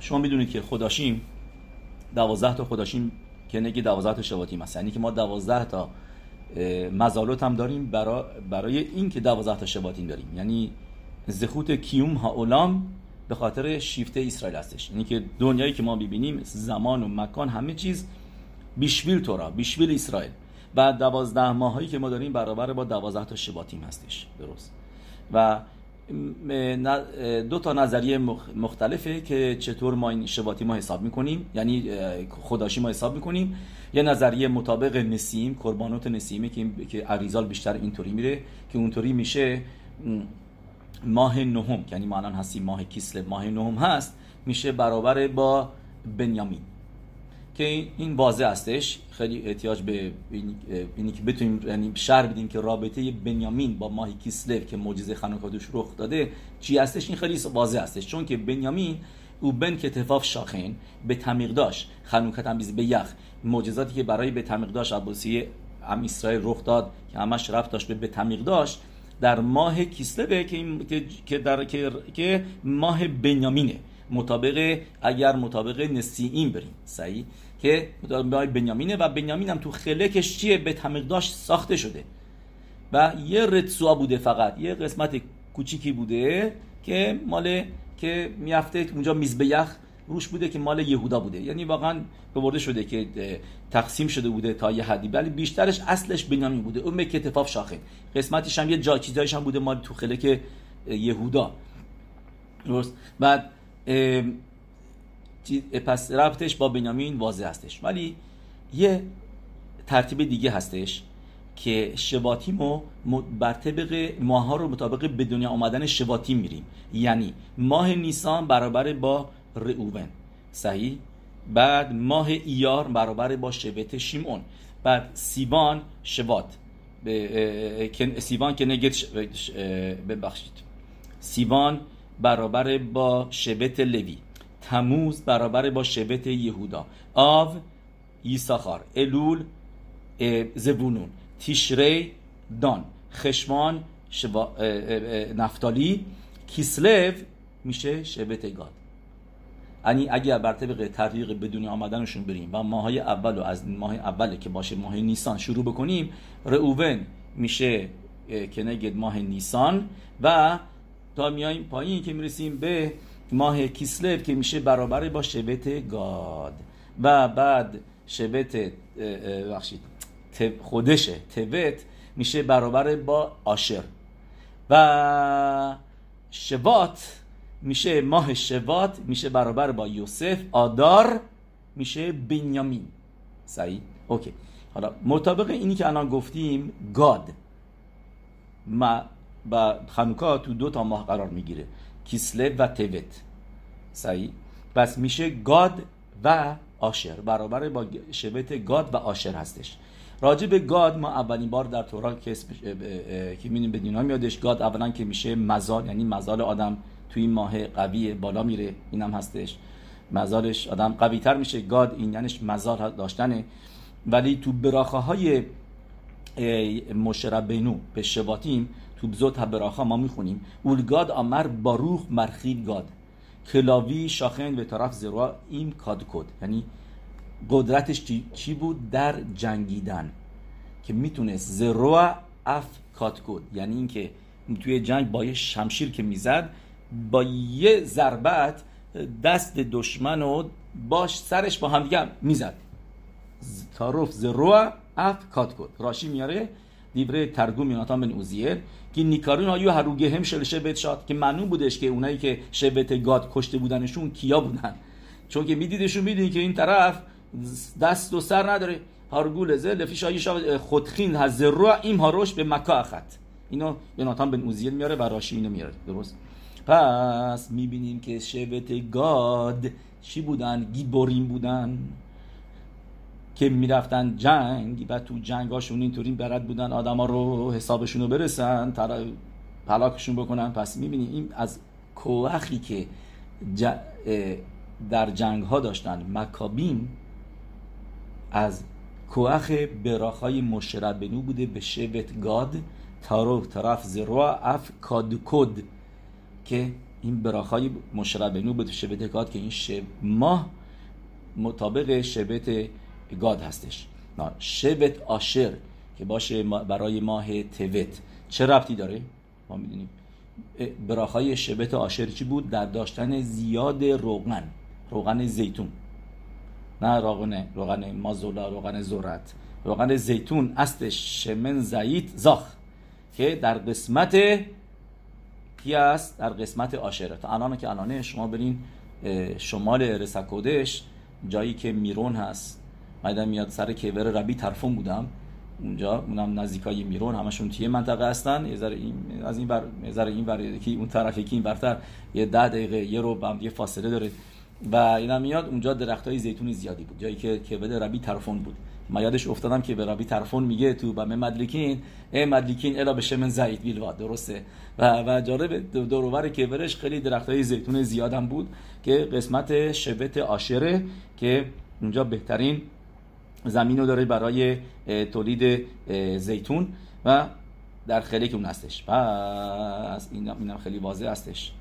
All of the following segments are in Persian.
شما می‌دونید که خداشیم دوازده تا خداشیم که نگی دوازده تا شباتیم هست یعنی که ما دوازده تا مزالوت هم داریم برای, برای این که دوازده تا شباتیم داریم. یعنی زخوت کیوم ها اولام به خاطر شیفته اسرائیل هستش. یعنی که دنیایی که ما ببینیم زمان و مکان همه چیز بیشویل تورا بیشویل اسرائیل. و دوازده ماهایی که ما داریم برابر با دوازده تا شباتیم هستش. درست. و دو تا نظریه مختلفه که چطور ما این شباتی ما حساب می‌کنیم. یعنی خداشی ما حساب می‌کنیم. یه نظریه مطابق نسیم قربانات نسیمه که که عریزال بیشتر اینطوری میره که اونطوری میشه ماه نهم یعنی ما الان هستیم ماه کیسل ماه نهم هست میشه برابر با بنیامین. که این واضح هستش خیلی احتیاج به اینی که بتونیم یعنی شر بدیم که رابطه بنیامین با ماه کیسلو که معجزه خنوکادوش رخ داده چی هستش این خیلی واضح هستش چون که بنیامین او بن که تفاف شاخین به تمیق داشت. خنوکت هم به یخ. معجزاتی که برای به تمیق داشت عباسی ام اسرائیل رخ داد که همش رفت داشت به به تمیق داشت. در ماه کیسلو که که در که, که ماه بنیامینه. مطابق اگر مطابق نسیین بریم. صحیح؟ که مطابق بنیامینه و بنیامین هم تو خلکش چیه؟ به تمقداش ساخته شده. و یه رتسوا بوده فقط. یه قسمت کوچیکی بوده که مال که میافته اونجا یخ روش بوده که مال یهودا بوده. یعنی واقعا برده شده که تقسیم شده بوده تا یه حدی. ولی بیشترش اصلش بنیامین بوده. اون که اتفاق شاخه. قسمتش هم یه جا چیزایش هم بوده مال تو خلک یهودا. درست؟ بعد پس ربطش با بنیامین واضح هستش. ولی یه ترتیب دیگه هستش که شباتیم و بر طبق ها رو مطابق به دنیا آمدن شباتیم میریم. یعنی ماه نیسان برابر با رعوون صحیح؟ بعد ماه ایار برابر با شبت شیمون. بعد سیوان شبات سیوان که نگید ببخشید. سیوان برابر با شبت لوی. تموز برابر با شبت یهودا. آو یساخار. الول زبونون. تیشری دان. خشمان شوا... نفتالی. کیسلو میشه شبت گاد. یعنی اگر بر طبق تطبیق بدون آمدنشون بریم و ماهای اول و از ماه اول که باشه ماه نیسان شروع بکنیم رعوون میشه که نگید ماه نیسان و تا میاییم پایین که می‌رسیم به ماه کیسلو که میشه برابر با شبت گاد. و بعد شبت بخشید خودشه. توت میشه برابر با آشر و شوات میشه ماه شوات میشه برابر با یوسف. آدار میشه بنیامین. صحیح اوکی. حالا مطابق اینی که الان گفتیم گاد. ما و خنوکا تو دو تا ماه قرار می‌گیره. کیسله و توت صحیح پس میشه گاد و آشر. برابر با شبت گاد و آشر هستش. راجع به گاد ما اولین بار در تورا که اسمش که می‌دونیم به دینا میادش گاد اولا که میشه مزال یعنی مزال آدم توی این ماه قوی بالا میره. اینم هستش. مزالش آدم قوی تر میشه. گاد این یعنیش مزال داشتنه. ولی تو براخه های مشربینو به شباتیم تو بزوت براخا ما می‌خونیم. اولگاد آمر باروخ مرخید گاد کلاوی شاخن به طرف زرا این کاد کد. یعنی قدرتش چی بود؟ در جنگیدن. که می‌تونست زرا اف کاد کد. یعنی اینکه توی جنگ با یه شمشیر که می‌زد با یه ضربت دست دشمن و باش سرش با هم دیگه می‌زد. تعارف زروا اف کات کد. راشی میاره؟ دیبره ترگوم یوناتان بن اوزیر که نیکارون آیو هروگه هم شل شبت شاد که منون بودش که اونایی که شبت گاد کشته بودنشون کیا بودن. چون که میدیدشون می‌دید که این طرف دست و سر نداره. هارگول زه لفیش آیو خودخین هزرو این هاروش به مکا اخت اینو یوناتان بن اوزیر میاره و راشی اینو میاره. درست؟ پس می‌بینیم که شبت گاد چی بودن؟ گیبورین بودن. که می‌رفتن جنگ و تو جنگاشون اینطوری برد بودن آدما رو حسابشون رو برسن پلاکشون بکنن. پس می‌بینیم این از کوخی که در جنگ ها داشتن. مکابین از کوخ براخای مشربنو بوده به شبت گاد تارو طرف زروا اف کادکود که این براخای مشربنو به شبت گاد که این شب ماه مطابق شبت گاد هستش. شبت آشر که باشه برای ماه توت. چه ربطی داره؟ ما می‌دونیم. براخای شبت آشر چی بود؟ در داشتن زیاد روغن روغن زیتون. نه روغن روغن مازولا روغن زورت روغن زیتون استش شمن زیت زاخ که در قسمت کی است؟ در قسمت آشره تا الان که الانه شما برین شمال رسکودش جایی که میرون هست. مایدم میاد سر کیور ربی طرفون بودم. اونجا اونم نزدیکای میرون همشون توی منطقه هستن. یه این از این بر یه این بر که اون طرفی که این برتر یه ده دقیقه یه رو هم یه فاصله داره. و اینا میاد. اونجا درخت های زیتون زیادی بود. جایی که کبد ربی طرفون بود. ما یادش افتادم که به ربی طرفون میگه تو به مدلکین ای مدلکین الا به من زید بیلوا. درسته؟ و و جالب دورور کبرش خیلی درخت های زیتون زیادم بود که قسمت شبت آشره که اونجا بهترین زمین رو داره برای تولید زیتون و در خیلی که اون هستش. پس اینم خیلی واضح هستش.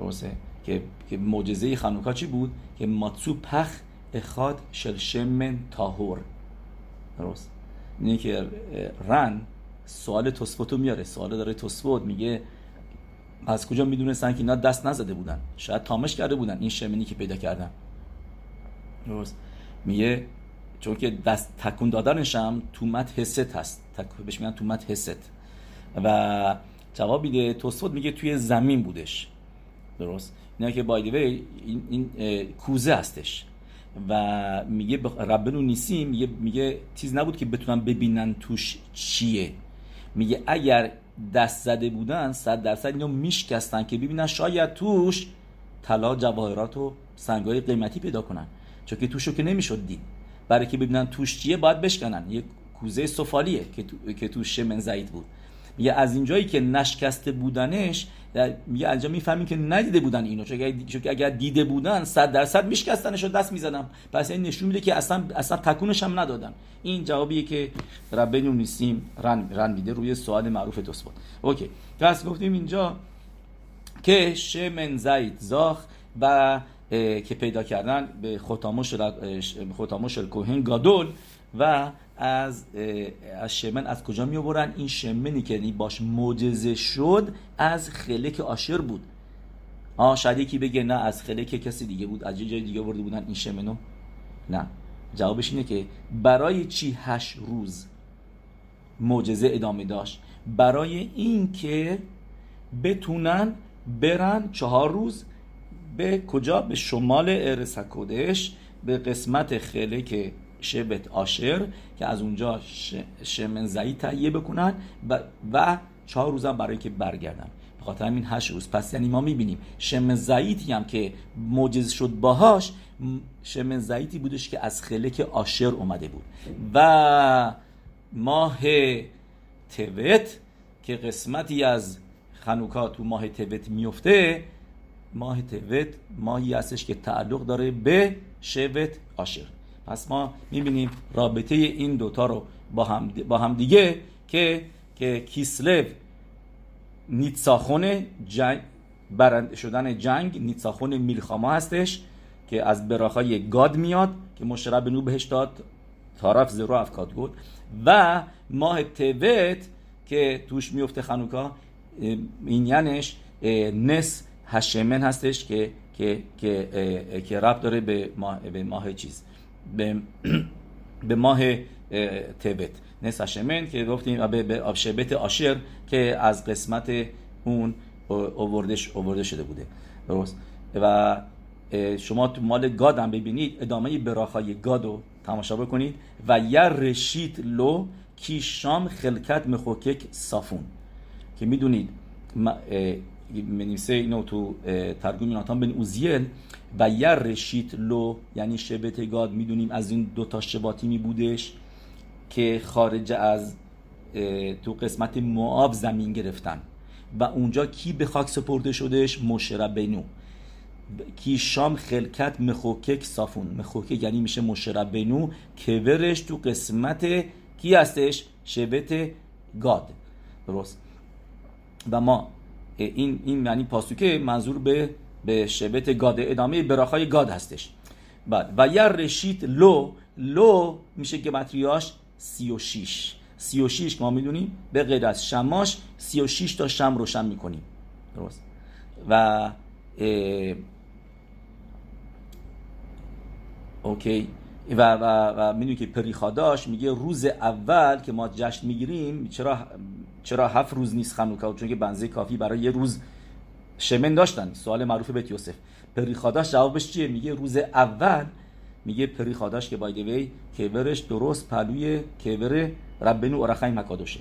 درسته؟ که که معجزه خانوکا چی بود؟ که ماتسو پخ اخاد شل شمن تاهور. درست؟ اینه که رن سوال توسفوتو میاره. سوال داره توسفوت میگه از کجا می‌دونستن که اینا دست نزده بودن؟ شاید تامش کرده بودن. این شمنی که پیدا کردن. درست؟ میگه چون که دست تکون دادنش هم تومت حست هست. تک... بهش میگن تومت حست. و جواب میده توسفوت میگه توی زمین بودش. درست؟ اینا که بایدوه این, این کوزه هستش. و میگه ربنو نیسیم میگه میگه چیز نبود که بتونن ببینن توش چیه. میگه اگر دست زده بودن صد درصد اینو میشکستن که ببینن شاید توش طلا جواهرات و سنگای قیمتی پیدا کنن. چون که توشو که نمی‌شد دید. برای که ببینن توش چیه باید بشکنن. یه کوزه سفالیه که, تو... که توش شمن زید بود. میگه از اینجایی که نشکسته بودنش میگه اینجا می‌فهمیم که ندیده بودن اینو. چون اگر, اگر دیده بودن صد درصد میشکستنش رو دست می‌زدم. پس این نشون میده که اصلا اصلا تکونش هم ندادن. این جوابیه که ربنو نیستیم. رن, رن میده روی سوال معروف توسفات اوکی. پس گفتیم اینجا که شمن زید زاخ و که پیدا کردن به ختاموش کوهن گادول و از از شمن از کجا می آورن این شمنی که یعنی باش معجزه شد از خلک آشر بود. آه شاید یکی بگه نه از خلک کسی دیگه بود از جای دیگه برده بودن این شمنو. نه. جوابش اینه که برای چی هشت روز معجزه ادامه داشت؟ برای اینکه بتونن برن چهار روز به کجا؟ به شمال ارسکودش به قسمت خلک شبت آشر که از اونجا شمن زعی تهیه بکنن و چهار روزم برای که برگردن به خاطر همین هشت روز. پس یعنی ما می‌بینیم شمن زعیتی هم که موجز شد باهاش شمن زعیتی بودش که از خلک آشر اومده بود. و ماه توت که قسمتی از خنوکا تو ماه توت میفته ماه توت ماهی هستش که تعلق داره به شبت آشر پس ما می‌بینیم رابطه این دوتا رو با هم, با هم دیگه که که کیسلو نیتساخون جنگ برنده شدن جنگ نیتساخون میلخاما هستش که از براخای گاد میاد که مشرب نو بهش داد. طرف زرو افکاد بود. و ماه توت که توش میفته خنوکا این یعنیش نس هشمن هستش که که که که رب داره به ماه به ماه چیز به, به ماه تبت. نس هشمن که گفتیم به, به شبت آشر که از قسمت اون اووردش اوورده شده بوده. درست؟ و شما تو مال گاد هم ببینید ادامه براخای گاد رو تماشا بکنید. و یه رشید لو کی شام خلکت مخوکک صافون. که می‌دونید منیسه اینو تو ترگوم ناتان بن اوزیل و یه رشید لو یعنی شبت گاد می‌دونیم از این دوتا شباتی می بودش که خارج از تو قسمت معاب زمین گرفتن. و اونجا کی به خاک سپرده شدش؟ مشربینو کی شام خلکت مخوکک صافون. مخوکک یعنی میشه مشربینو کورش تو قسمت کی هستش؟ شبت گاد درست. و ما این این یعنی پاسوکه منظور به به شبت گاد ادامه براخای گاد هستش. بعد و یا رشید لو لو میشه گمتریاش 36 36 که ما می‌دونیم به غیر از شماش 36 تا شم روشن می‌کنیم. درست؟ و اوکی. و و و می‌دونی که پریخاداش میگه روز اول که ما جشن می‌گیریم چرا چرا هفت روز نیست خنوکا چون که بنزه کافی برای یه روز شمن داشتن؟ سوال معروف بیت یوسف. پریخاداش جوابش چیه؟ میگه روز اول میگه پریخاداش که بایده وی کیورش درست پلوی کیور ربنو اورخای مکادوشه.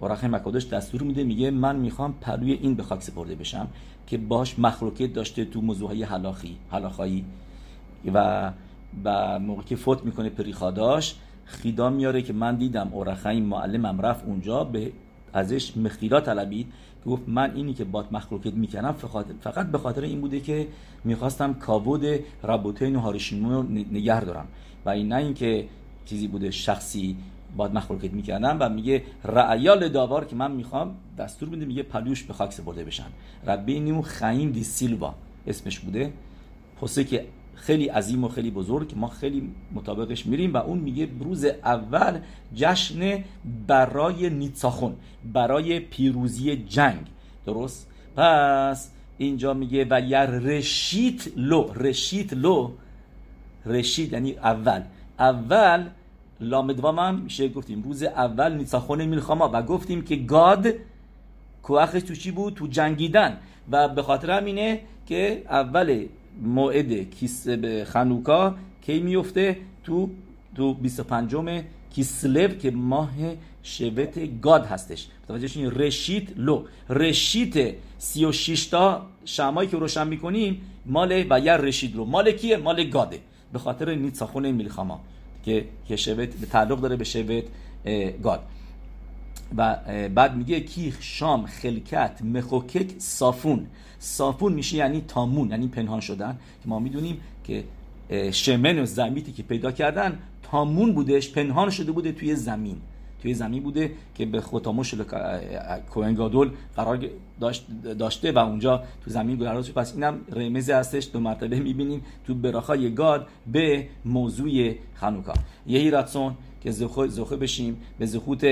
اورخای مکادوش دستور میده میگه من می‌خوام پلوی این به خاک سپرده بشم که باش مخلوقیت داشته تو موضوع های حلاخی حلاخایی. و و موقع که فوت می‌کنه پریخاداش خیدا میاره که من دیدم اورخای معلمم رفت اونجا به ازش مخیلا طلبید. گفت من اینی که بات مخلوقیت می‌کنم فقط به خاطر این بوده که می‌خواستم کابود ربوتین و هارشیمون رو نگه دارم. و این نه اینکه چیزی بوده شخصی باد مخلوقیت می‌کردم و میگه رعیال داوار که من می‌خوام دستور میده میگه پلوش به خاک سپرده بشن. ربینیو خیم دی سیلوا اسمش بوده. پسه که خیلی عظیم و خیلی بزرگ ما خیلی مطابقش میریم و اون میگه روز اول جشن برای نیتساخون برای پیروزی جنگ. درست؟ پس اینجا میگه و یر رشیت لو رشیت لو رشید یعنی اول. اول لامدوام هم میشه گفتیم روز اول نیتساخون میلخاما و گفتیم که گاد کوخش تو بود؟ تو جنگیدن. و به خاطر همینه که اول موعد کیس به خنوکا کی میفته؟ تو تو 25 کیسلو که ماه شبت گاد هستش. توجه رشید لو. رشید 36 تا شمایی که روشن می‌کنیم مال و یا رشید لو. مال کیه؟ مال گاده. به خاطر نیتساخون میلخاما که که شبت به تعلق داره به شبت گاد. و بعد میگه کیخ شام خلکت مخوکک صافون. صافون میشه یعنی تامون یعنی پنهان شدن. که ما می‌دونیم که شمن و زمیتی که پیدا کردن تامون بودش پنهان شده بوده توی زمین. توی زمین بوده که به ختاموش کوهنگادول قرار داشته و اونجا تو زمین قرار پس اینم رمزی هستش. دو مرتبه می‌بینیم تو براخای گاد به موضوع خانوکا. یهی راتسون که زخه بشیم. به زخوت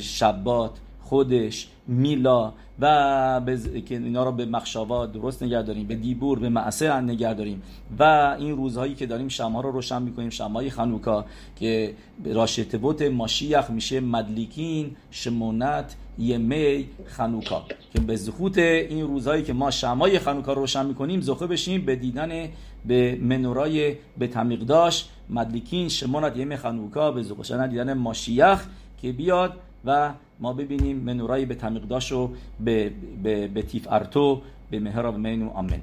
شبات. خودش میلا و که اینا رو به مخشاوا درست نگه داریم به دیبور به معصه نگه داریم. و این روزهایی که داریم شما رو روشن می‌کنیم شمای خنوکا که راشتبوت ماشیخ میشه مدلیکین شمونت یمی خنوکا که به زخوت این روزهایی که ما شمای خنوکا رو روشن می‌کنیم زخه بشیم به دیدن به منورای به تمیقداش مدلیکین شمونت یمی خنوکا به زخوشن دیدن ماشیخ که بیاد و ما ببینیم منورایی به تمیقداش به, به, به تیف ارتو به مهراب مینو آمن